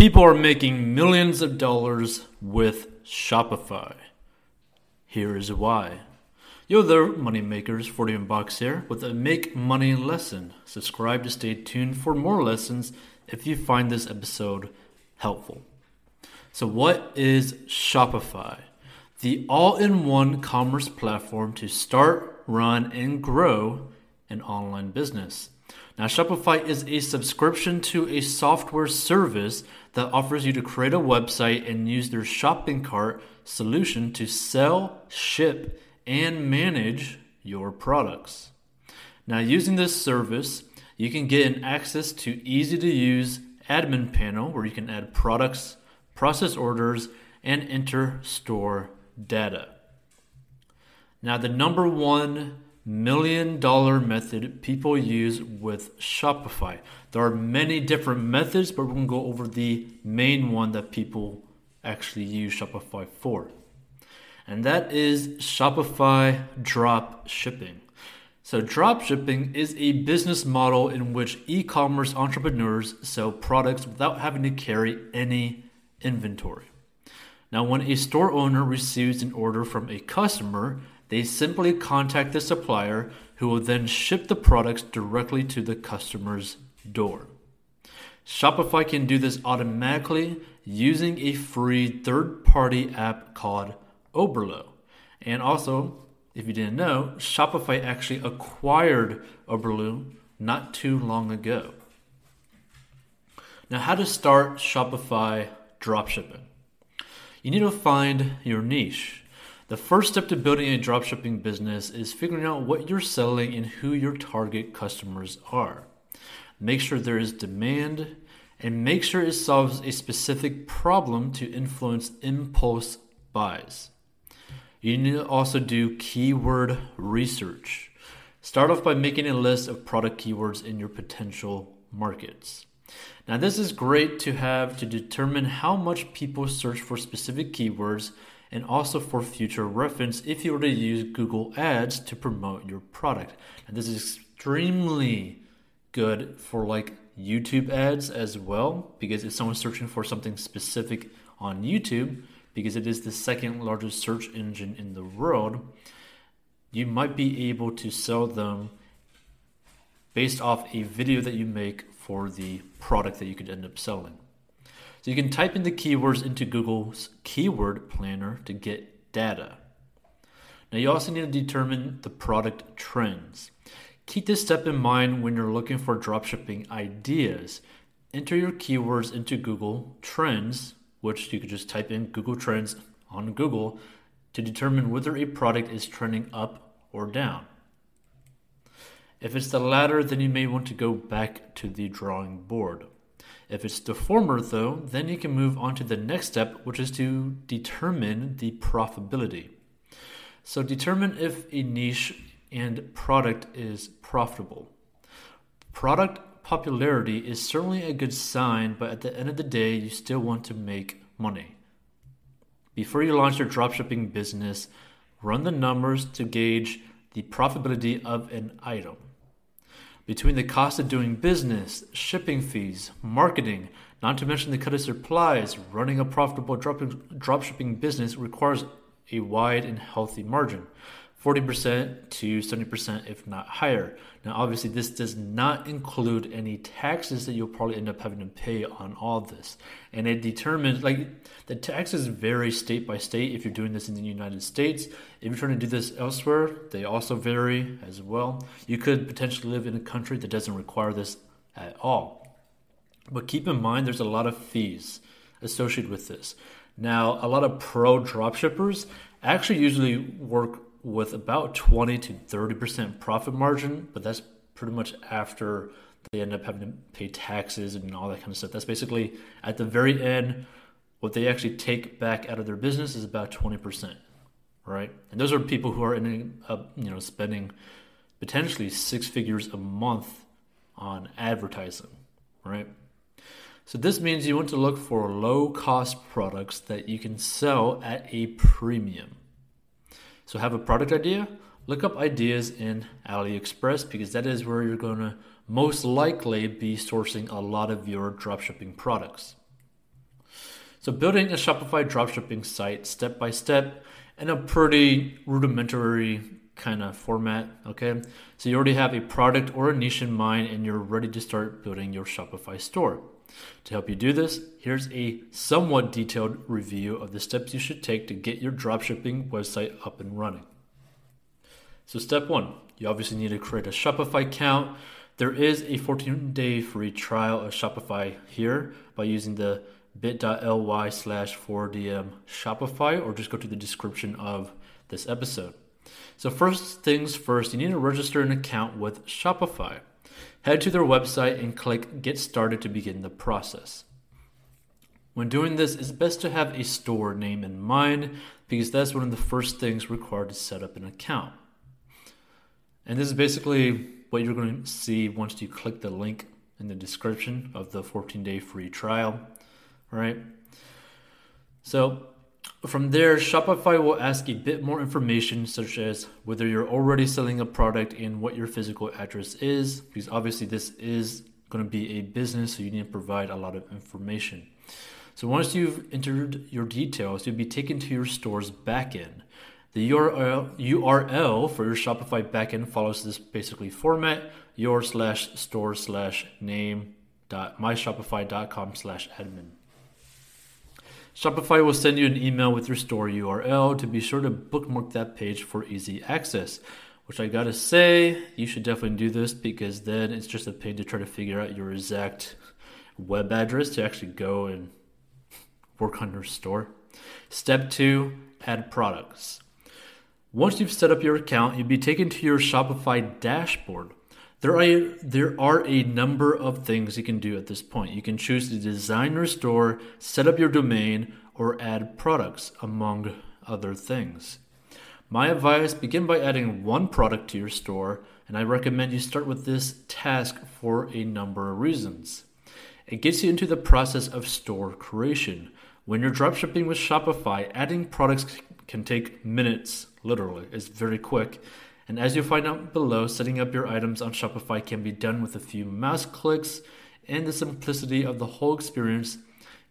People are making millions of dollars with Shopify. Here is why. Yo there, money makers, 41 bucks here with a make money lesson. Subscribe to stay tuned for more lessons if you find this episode helpful. So, what is Shopify? The all in one commerce platform to start, run, and grow an online business. Now, Shopify is a subscription to a software service that offers you to create a website and use their shopping cart solution to sell, ship, and manage your products. Now, using this service, you can get an access to easy to use admin panel where you can add products, process orders, and enter store data. Now, the number one million dollar method people use with Shopify. There are many different methods, but we're going to go over the main one that people actually use Shopify for. And that is Shopify drop shipping. So, drop shipping is a business model in which e commerce entrepreneurs sell products without having to carry any inventory. Now, when a store owner receives an order from a customer, they simply contact the supplier who will then ship the products directly to the customer's door. Shopify can do this automatically using a free third party app called Oberlo. And also, if you didn't know, Shopify actually acquired Oberlo not too long ago. Now, how to start Shopify dropshipping? You need to find your niche. The first step to building a dropshipping business is figuring out what you're selling and who your target customers are. Make sure there is demand and make sure it solves a specific problem to influence impulse buys. You need to also do keyword research. Start off by making a list of product keywords in your potential markets. Now, this is great to have to determine how much people search for specific keywords and also for future reference if you were to use Google Ads to promote your product. And this is extremely good for like YouTube ads as well because if someone's searching for something specific on YouTube, because it is the second largest search engine in the world, you might be able to sell them based off a video that you make for the product that you could end up selling. So you can type in the keywords into Google's keyword planner to get data. Now you also need to determine the product trends. Keep this step in mind when you're looking for dropshipping ideas. Enter your keywords into Google Trends, which you could just type in Google Trends on Google to determine whether a product is trending up or down. If it's the latter, then you may want to go back to the drawing board. If it's the former, though, then you can move on to the next step, which is to determine the profitability. So, determine if a niche and product is profitable. Product popularity is certainly a good sign, but at the end of the day, you still want to make money. Before you launch your dropshipping business, run the numbers to gauge the profitability of an item between the cost of doing business, shipping fees, marketing, not to mention the cut of supplies, running a profitable dropshipping business requires a wide and healthy margin. 40% to 70%, if not higher. Now, obviously, this does not include any taxes that you'll probably end up having to pay on all this. And it determines, like, the taxes vary state by state if you're doing this in the United States. If you're trying to do this elsewhere, they also vary as well. You could potentially live in a country that doesn't require this at all. But keep in mind, there's a lot of fees associated with this. Now, a lot of pro dropshippers actually usually work with about 20 to 30% profit margin, but that's pretty much after they end up having to pay taxes and all that kind of stuff. That's basically at the very end, what they actually take back out of their business is about 20%, right? And those are people who are in, uh, you know, spending potentially six figures a month on advertising, right? So this means you want to look for low cost products that you can sell at a premium. So, have a product idea? Look up ideas in AliExpress because that is where you're going to most likely be sourcing a lot of your dropshipping products. So, building a Shopify dropshipping site step by step in a pretty rudimentary kind of format. Okay, so you already have a product or a niche in mind and you're ready to start building your Shopify store. To help you do this, here's a somewhat detailed review of the steps you should take to get your dropshipping website up and running. So, step one, you obviously need to create a Shopify account. There is a 14 day free trial of Shopify here by using the bit.ly slash 4dm Shopify or just go to the description of this episode. So, first things first, you need to register an account with Shopify. Head to their website and click Get Started to begin the process. When doing this, it's best to have a store name in mind because that's one of the first things required to set up an account. And this is basically what you're going to see once you click the link in the description of the 14 day free trial. All right. So from there, Shopify will ask a bit more information, such as whether you're already selling a product and what your physical address is, because obviously this is going to be a business, so you need to provide a lot of information. So once you've entered your details, you'll be taken to your store's backend. The URL, for your Shopify backend follows this basically format: your slash store slash name dot myshopify.com slash admin. Shopify will send you an email with your store URL to be sure to bookmark that page for easy access. Which I gotta say, you should definitely do this because then it's just a pain to try to figure out your exact web address to actually go and work on your store. Step two, add products. Once you've set up your account, you'll be taken to your Shopify dashboard. There are, there are a number of things you can do at this point. You can choose to design your store, set up your domain, or add products, among other things. My advice begin by adding one product to your store, and I recommend you start with this task for a number of reasons. It gets you into the process of store creation. When you're dropshipping with Shopify, adding products can take minutes, literally. It's very quick. And as you'll find out below, setting up your items on Shopify can be done with a few mouse clicks, and the simplicity of the whole experience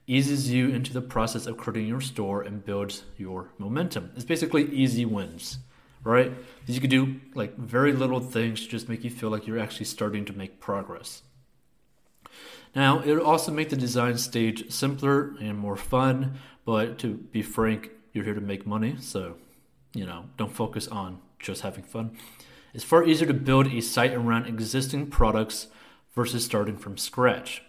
eases you into the process of creating your store and builds your momentum. It's basically easy wins, right? You can do like very little things to just make you feel like you're actually starting to make progress. Now, it'll also make the design stage simpler and more fun, but to be frank, you're here to make money, so you know, don't focus on just having fun. It's far easier to build a site around existing products versus starting from scratch.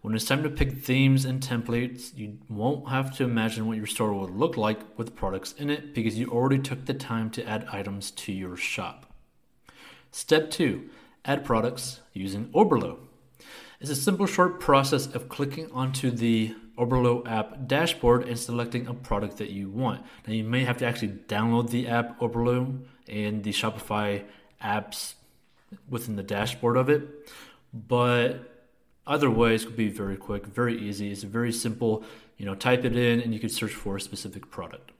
When it's time to pick themes and templates, you won't have to imagine what your store will look like with products in it because you already took the time to add items to your shop. Step 2 Add products using Oberlo. It's a simple, short process of clicking onto the Oberlo app dashboard and selecting a product that you want. Now, you may have to actually download the app Oberlo and the Shopify apps within the dashboard of it, but either way, it's going to be very quick, very easy. It's very simple. You know, type it in and you can search for a specific product.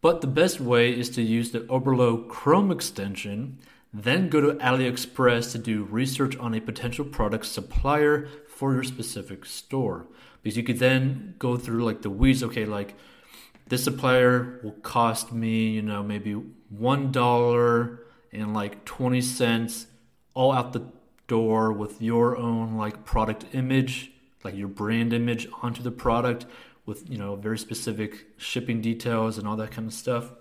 But the best way is to use the Oberlo Chrome extension then go to AliExpress to do research on a potential product supplier for your specific store. Because you could then go through like the weeds, okay, like this supplier will cost me, you know, maybe one dollar and like 20 cents all out the door with your own like product image, like your brand image onto the product with, you know, very specific shipping details and all that kind of stuff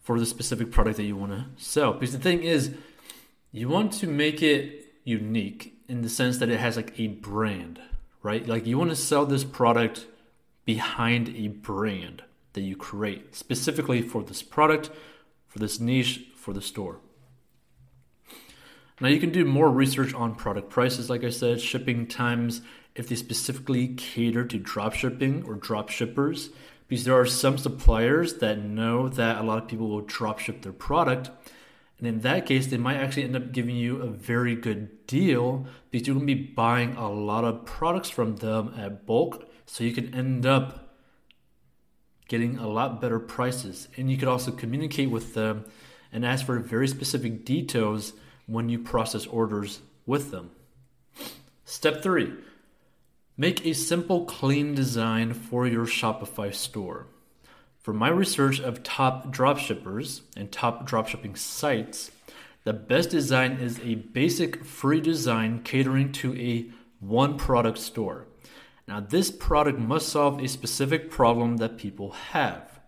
for the specific product that you want to sell. Because the thing is, you want to make it unique in the sense that it has like a brand, right? Like you want to sell this product behind a brand that you create specifically for this product, for this niche, for the store. Now you can do more research on product prices, like I said, shipping times, if they specifically cater to drop shipping or drop shippers because there are some suppliers that know that a lot of people will drop ship their product. And in that case, they might actually end up giving you a very good deal because you're going to be buying a lot of products from them at bulk. So you can end up getting a lot better prices. And you could also communicate with them and ask for very specific details when you process orders with them. Step three Make a simple, clean design for your Shopify store. From my research of top dropshippers and top dropshipping sites, the best design is a basic free design catering to a one product store. Now, this product must solve a specific problem that people have.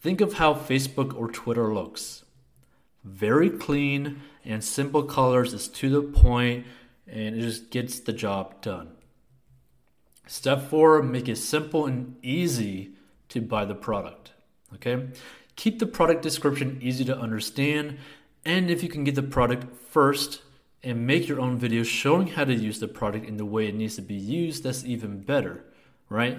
Think of how Facebook or Twitter looks very clean and simple colors, it's to the point, and it just gets the job done. Step four, make it simple and easy to buy the product. Okay? Keep the product description easy to understand, and if you can get the product first and make your own video showing how to use the product in the way it needs to be used, that's even better, right?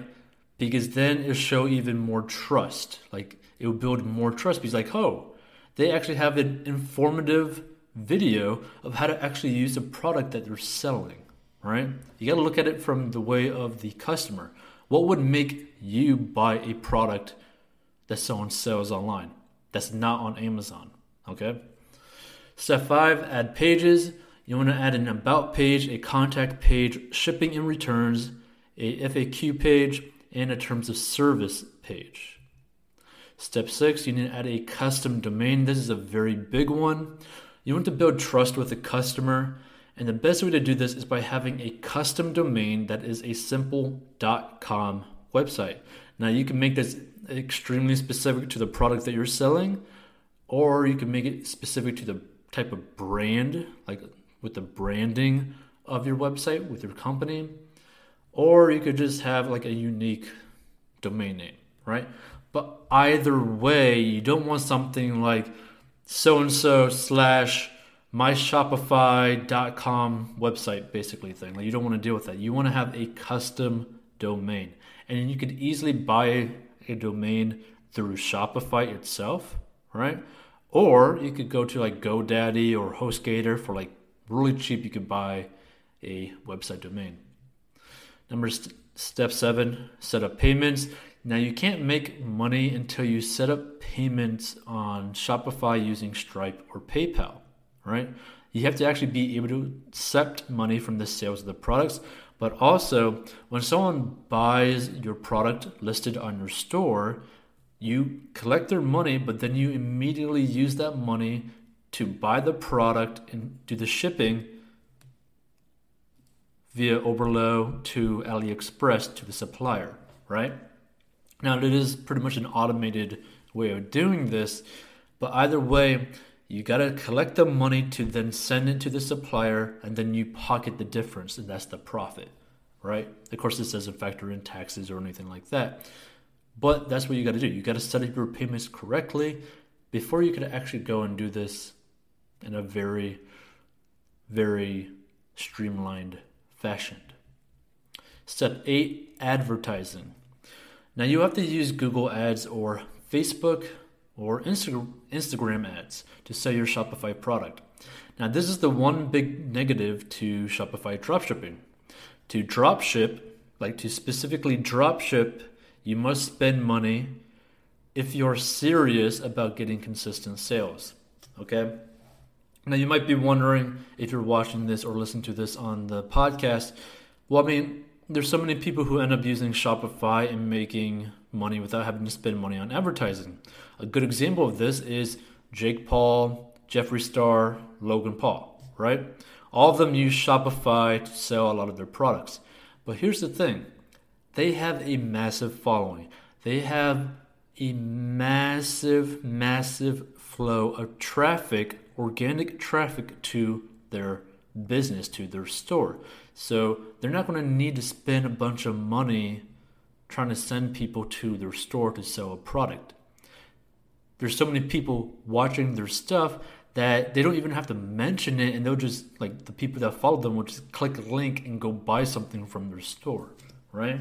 Because then it'll show even more trust. Like it will build more trust because like, oh, they actually have an informative video of how to actually use the product that they're selling right? You got to look at it from the way of the customer. What would make you buy a product that someone sells online that's not on Amazon? Okay. Step five, add pages. You want to add an about page, a contact page, shipping and returns, a FAQ page, and a terms of service page. Step six, you need to add a custom domain. This is a very big one. You want to build trust with the customer and the best way to do this is by having a custom domain that is a simple .com website. Now you can make this extremely specific to the product that you're selling, or you can make it specific to the type of brand, like with the branding of your website with your company, or you could just have like a unique domain name, right? But either way, you don't want something like so and so slash my Shopify.com website basically thing. Like you don't want to deal with that. You want to have a custom domain. And you could easily buy a domain through Shopify itself, right? Or you could go to like GoDaddy or HostGator for like really cheap. You can buy a website domain. Number st- step seven, set up payments. Now you can't make money until you set up payments on Shopify using Stripe or PayPal right? You have to actually be able to accept money from the sales of the products, but also when someone buys your product listed on your store, you collect their money, but then you immediately use that money to buy the product and do the shipping via Oberlo to AliExpress to the supplier, right? Now, it is pretty much an automated way of doing this, but either way, you got to collect the money to then send it to the supplier and then you pocket the difference and that's the profit right of course this doesn't factor in taxes or anything like that but that's what you got to do you got to set up your payments correctly before you can actually go and do this in a very very streamlined fashion step 8 advertising now you have to use google ads or facebook or Instagram ads to sell your Shopify product. Now, this is the one big negative to Shopify dropshipping. To dropship, like to specifically dropship, you must spend money if you're serious about getting consistent sales. Okay? Now, you might be wondering if you're watching this or listening to this on the podcast. Well, I mean, there's so many people who end up using Shopify and making money without having to spend money on advertising. A good example of this is Jake Paul, Jeffree Star, Logan Paul, right? All of them use Shopify to sell a lot of their products. But here's the thing they have a massive following, they have a massive, massive flow of traffic, organic traffic to their business, to their store. So they're not going to need to spend a bunch of money trying to send people to their store to sell a product. There's so many people watching their stuff that they don't even have to mention it and they'll just like the people that follow them will just click a link and go buy something from their store, right?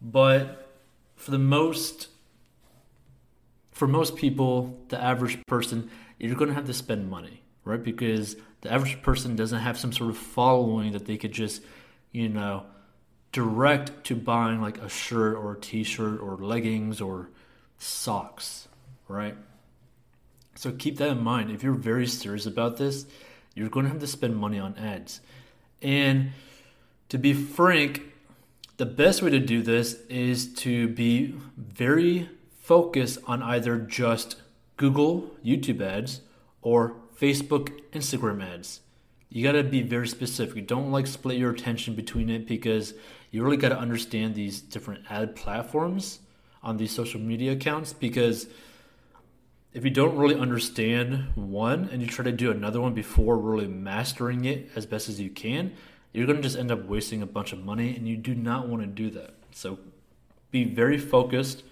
But for the most for most people, the average person, you're going to have to spend money, right? Because the average person doesn't have some sort of following that they could just, you know, direct to buying like a shirt or a t-shirt or leggings or socks, right? So keep that in mind. If you're very serious about this, you're going to have to spend money on ads. And to be frank, the best way to do this is to be very focused on either just Google, YouTube ads, or Facebook, Instagram ads. You got to be very specific. Don't like split your attention between it because you really got to understand these different ad platforms on these social media accounts because if you don't really understand one and you try to do another one before really mastering it as best as you can, you're going to just end up wasting a bunch of money and you do not want to do that. So be very focused.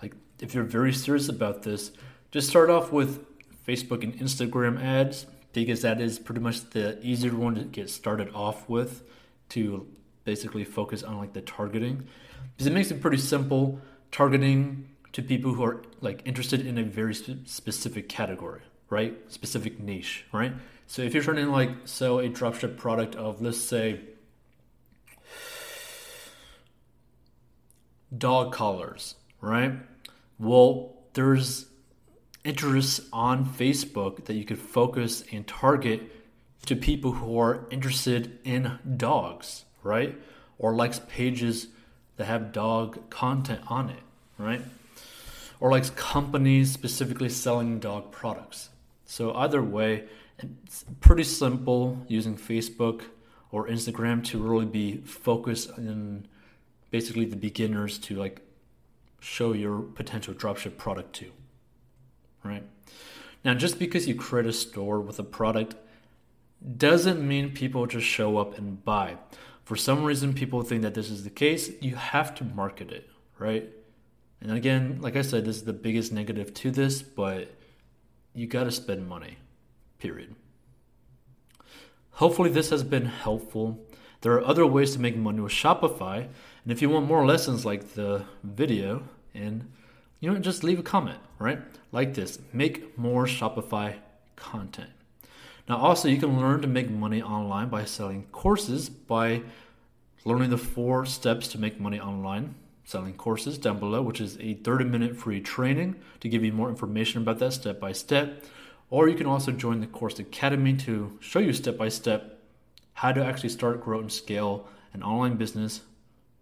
Like if you're very serious about this, just start off with Facebook and Instagram ads because that is pretty much the easier one to get started off with to basically focus on like the targeting because it makes it pretty simple targeting to people who are like interested in a very sp- specific category, right? Specific niche, right? So if you're trying to like sell a dropship product of let's say dog collars, right? Well, there's interests on Facebook that you could focus and target to people who are interested in dogs, right? Or likes pages that have dog content on it, right? or likes companies specifically selling dog products. So either way, it's pretty simple using Facebook or Instagram to really be focused in basically the beginners to like show your potential dropship product to. Right? Now just because you create a store with a product doesn't mean people just show up and buy. For some reason people think that this is the case, you have to market it, right? And again, like I said, this is the biggest negative to this, but you got to spend money, period. Hopefully, this has been helpful. There are other ways to make money with Shopify. And if you want more lessons like the video, and you know, just leave a comment, right? Like this make more Shopify content. Now, also, you can learn to make money online by selling courses by learning the four steps to make money online selling courses down below, which is a 30 minute free training to give you more information about that step by step. Or you can also join the Course Academy to show you step by step how to actually start, grow, and scale an online business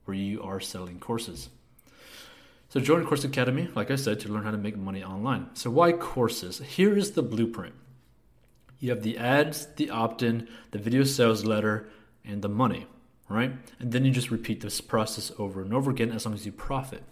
where you are selling courses. So join Course Academy, like I said, to learn how to make money online. So why courses? Here is the blueprint. You have the ads, the opt-in, the video sales letter, and the money right? And then you just repeat this process over and over again as long as you profit.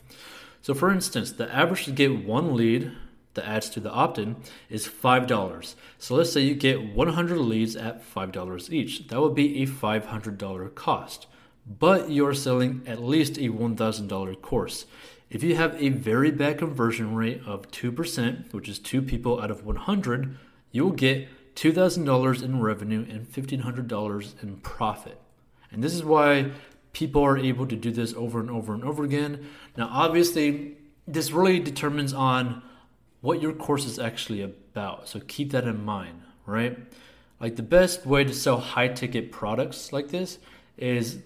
So, for instance, the average to get one lead the ads to the opt in is $5. So, let's say you get 100 leads at $5 each. That would be a $500 cost, but you're selling at least a $1,000 course. If you have a very bad conversion rate of 2%, which is two people out of 100, you will get $2,000 in revenue and $1,500 in profit. And this is why people are able to do this over and over and over again. Now, obviously, this really determines on what your course is actually about. So keep that in mind, right? Like the best way to sell high ticket products like this is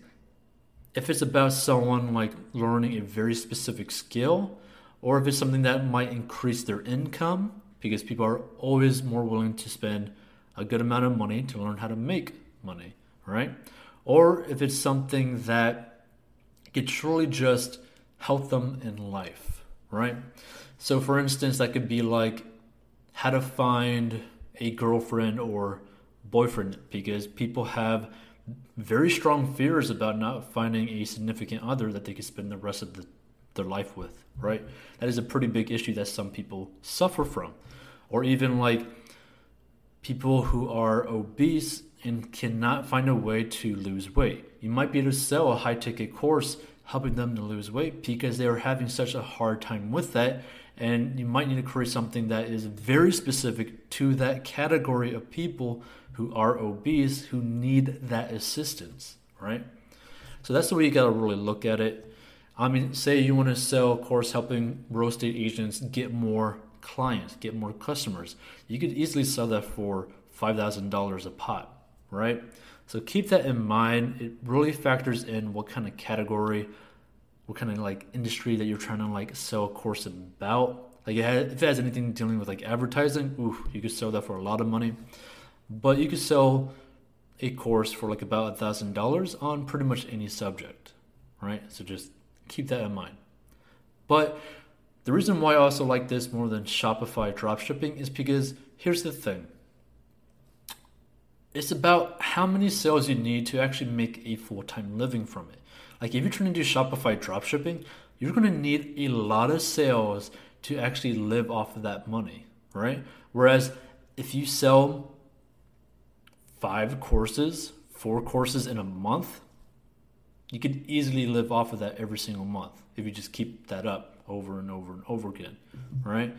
if it's about someone like learning a very specific skill or if it's something that might increase their income because people are always more willing to spend a good amount of money to learn how to make money, right? or if it's something that could truly just help them in life, right? So, for instance, that could be like how to find a girlfriend or boyfriend because people have very strong fears about not finding a significant other that they could spend the rest of the, their life with, right? That is a pretty big issue that some people suffer from. Or even like people who are obese and cannot find a way to lose weight. You might be able to sell a high ticket course helping them to lose weight because they are having such a hard time with that. And you might need to create something that is very specific to that category of people who are obese who need that assistance, right? So that's the way you got to really look at it. I mean, say you want to sell a course helping real estate agents get more clients, get more customers. You could easily sell that for $5,000 a pop right? So keep that in mind. It really factors in what kind of category, what kind of like industry that you're trying to like sell a course about. Like if it has anything dealing with like advertising, ooh, you could sell that for a lot of money. But you could sell a course for like about a thousand dollars on pretty much any subject, right? So just keep that in mind. But the reason why I also like this more than Shopify dropshipping is because here's the thing it's about how many sales you need to actually make a full time living from it. Like if you're trying to do Shopify dropshipping, you're going to need a lot of sales to actually live off of that money, right? Whereas if you sell five courses, four courses in a month, you could easily live off of that every single month if you just keep that up over and over and over again, right?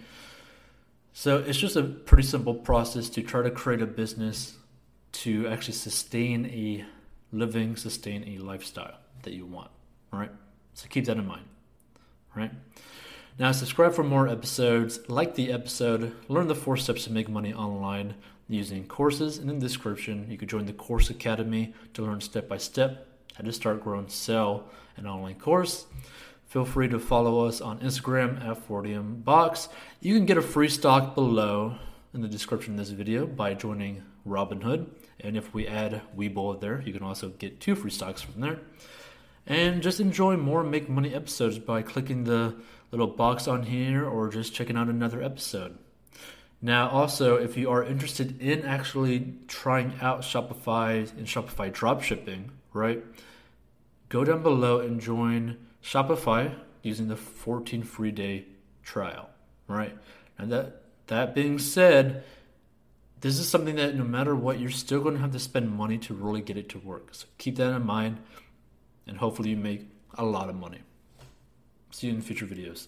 So it's just a pretty simple process to try to create a business to actually sustain a living, sustain a lifestyle that you want, right? So keep that in mind, right? Now, subscribe for more episodes. Like the episode, learn the four steps to make money online using courses. In the description, you can join the Course Academy to learn step by step how to start, grow, and sell an online course. Feel free to follow us on Instagram at 40 Box. You can get a free stock below in the description of this video by joining Robinhood. And if we add Webull there, you can also get two free stocks from there. And just enjoy more Make Money episodes by clicking the little box on here or just checking out another episode. Now, also, if you are interested in actually trying out Shopify and Shopify dropshipping, right, go down below and join Shopify using the 14 free day trial, right? And that that being said, this is something that no matter what, you're still going to have to spend money to really get it to work. So keep that in mind, and hopefully you make a lot of money. See you in future videos.